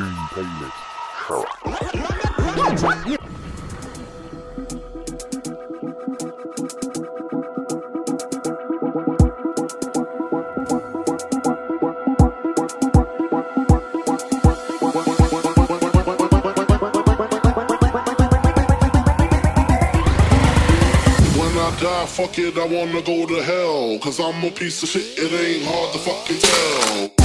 Tune Playlist. die, fuck it, I wanna go to hell. Cause I'm a piece of shit, it ain't hard to fucking tell.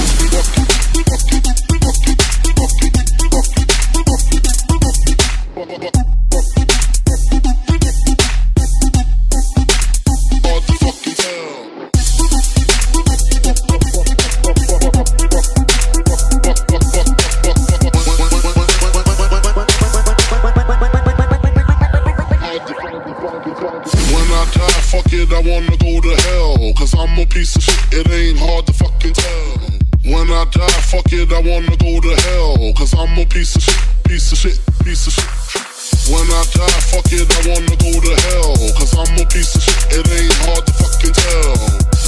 piece of shit. When I die, fuck it, I wanna go to hell. Cause I'm a piece of shit, it ain't hard to fucking tell.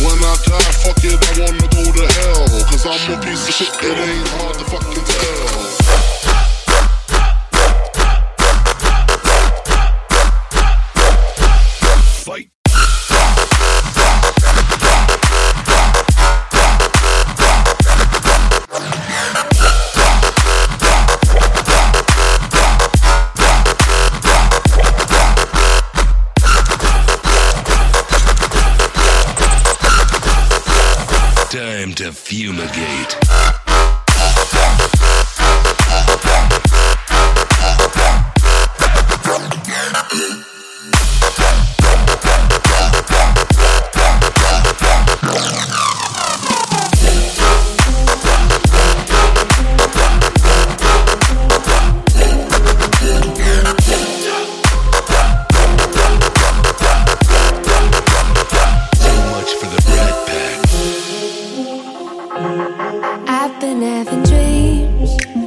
When I die, fuck it, I wanna go to hell. Cause I'm a piece of shit, it ain't hard. dreams.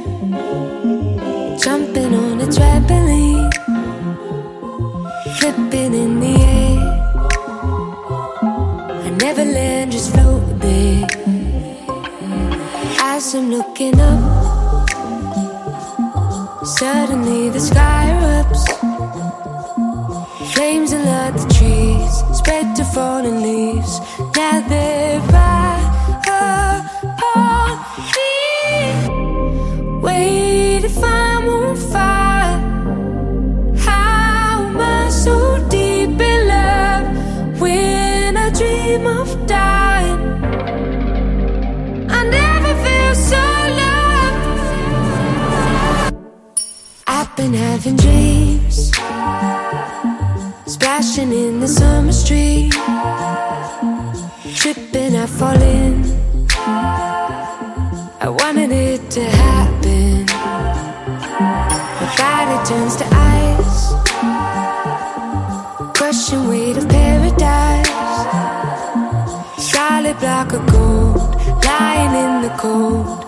Dying in the cold.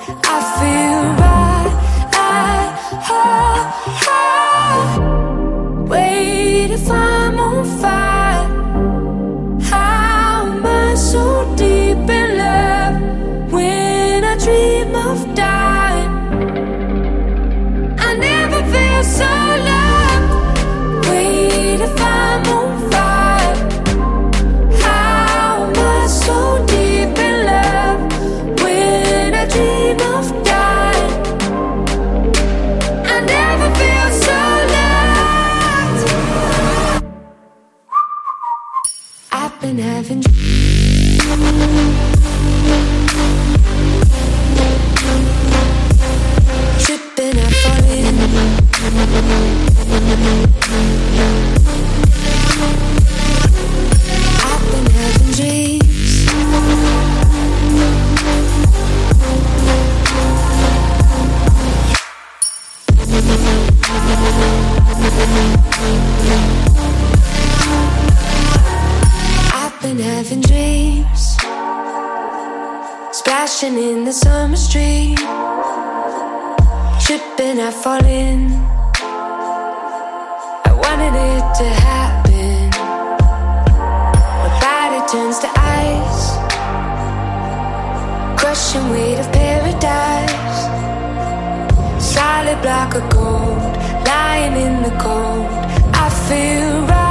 been having dreams. Splashing in the summer stream. Tripping, I fall in. I wanted it to happen. My body turns to ice. Crushing weight of paradise. Solid block of gold Lying in the cold. I feel right.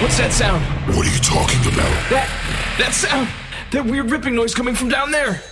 What's that sound? What are you talking about? That that sound! That weird ripping noise coming from down there!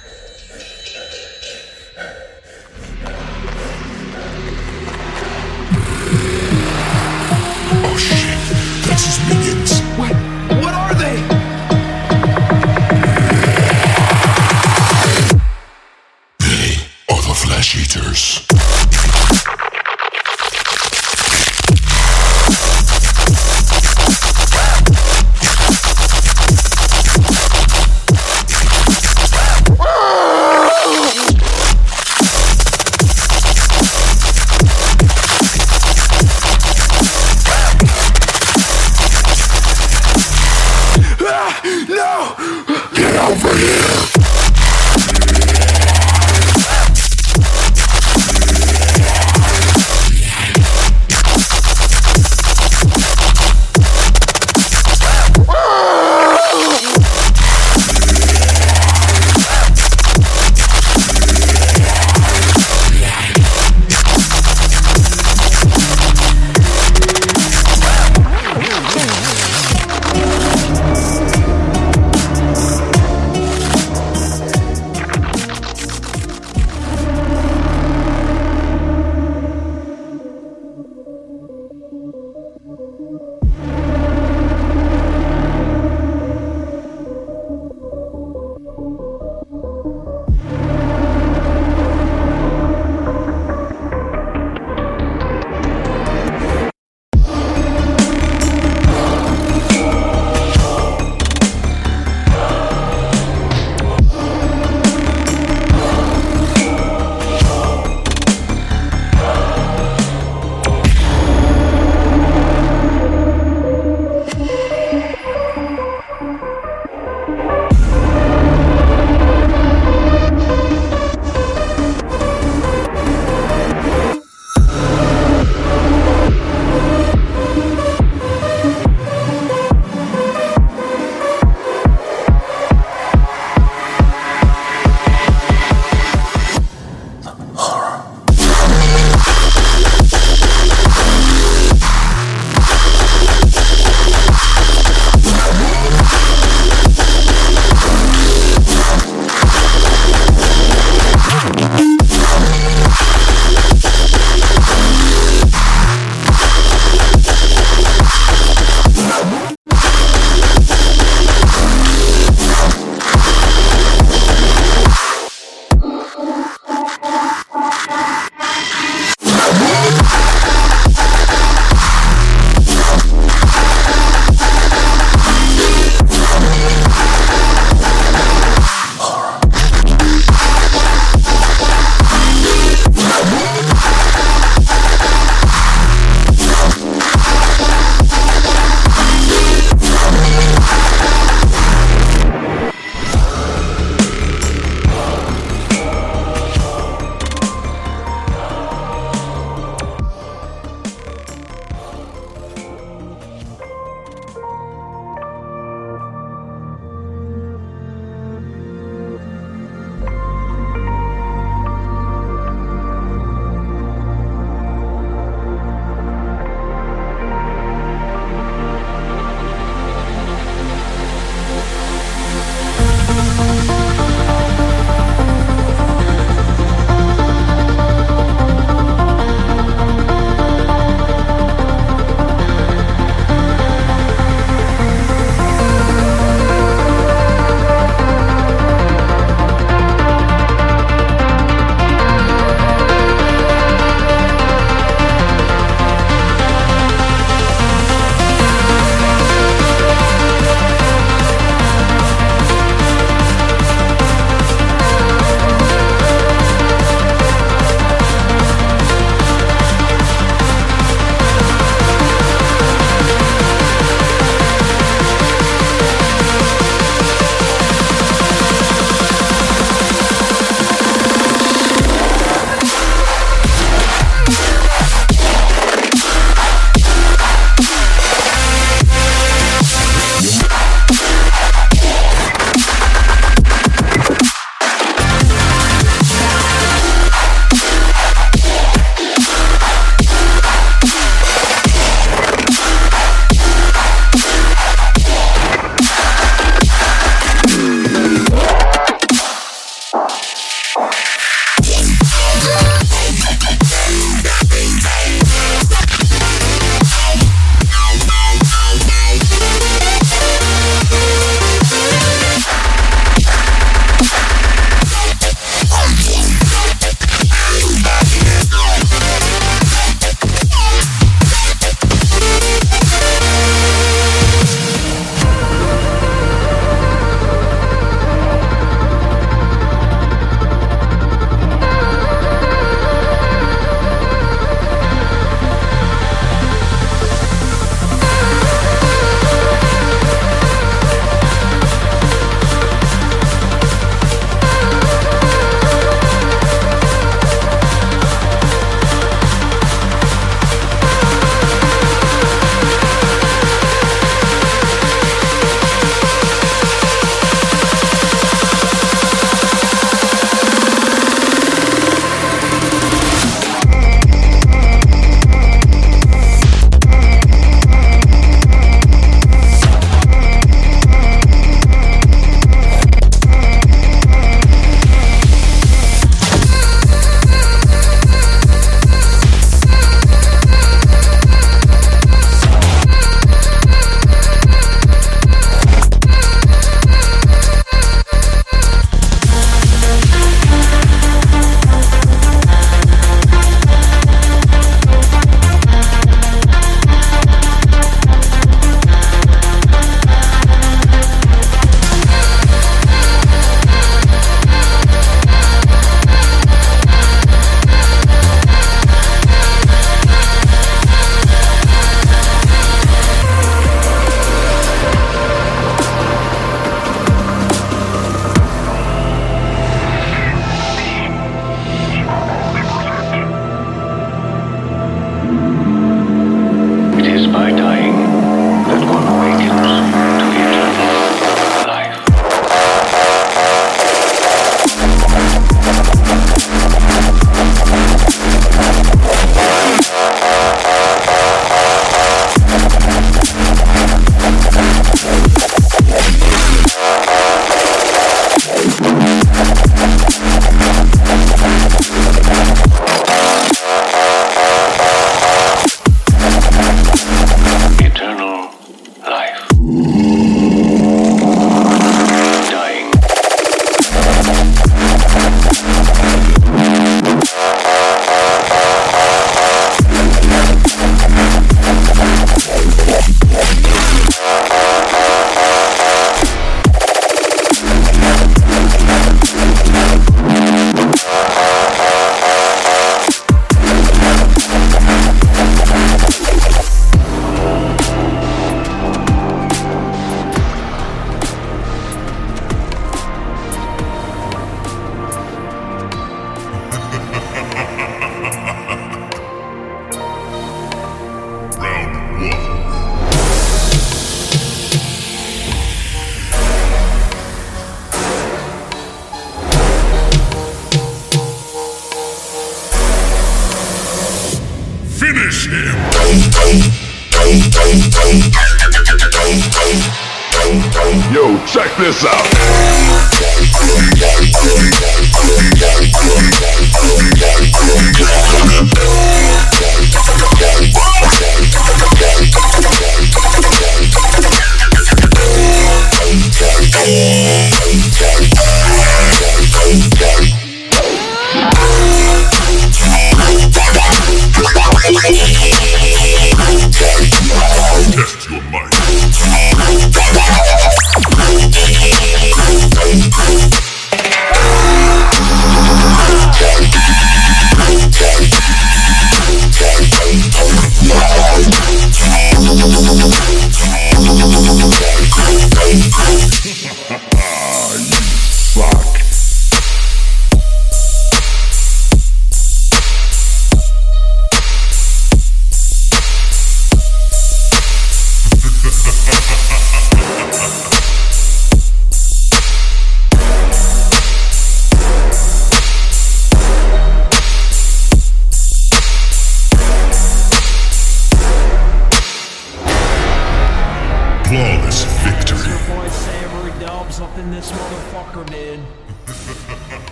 This out!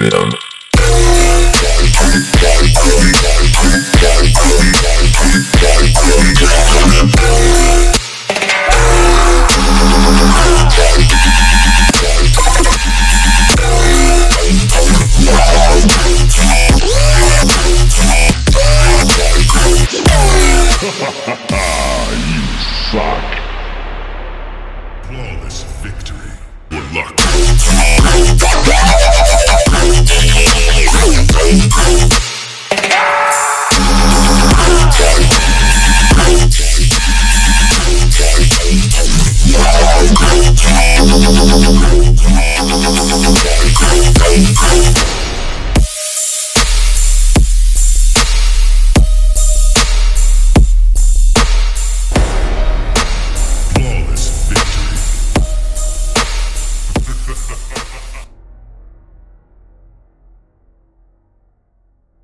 Excellent.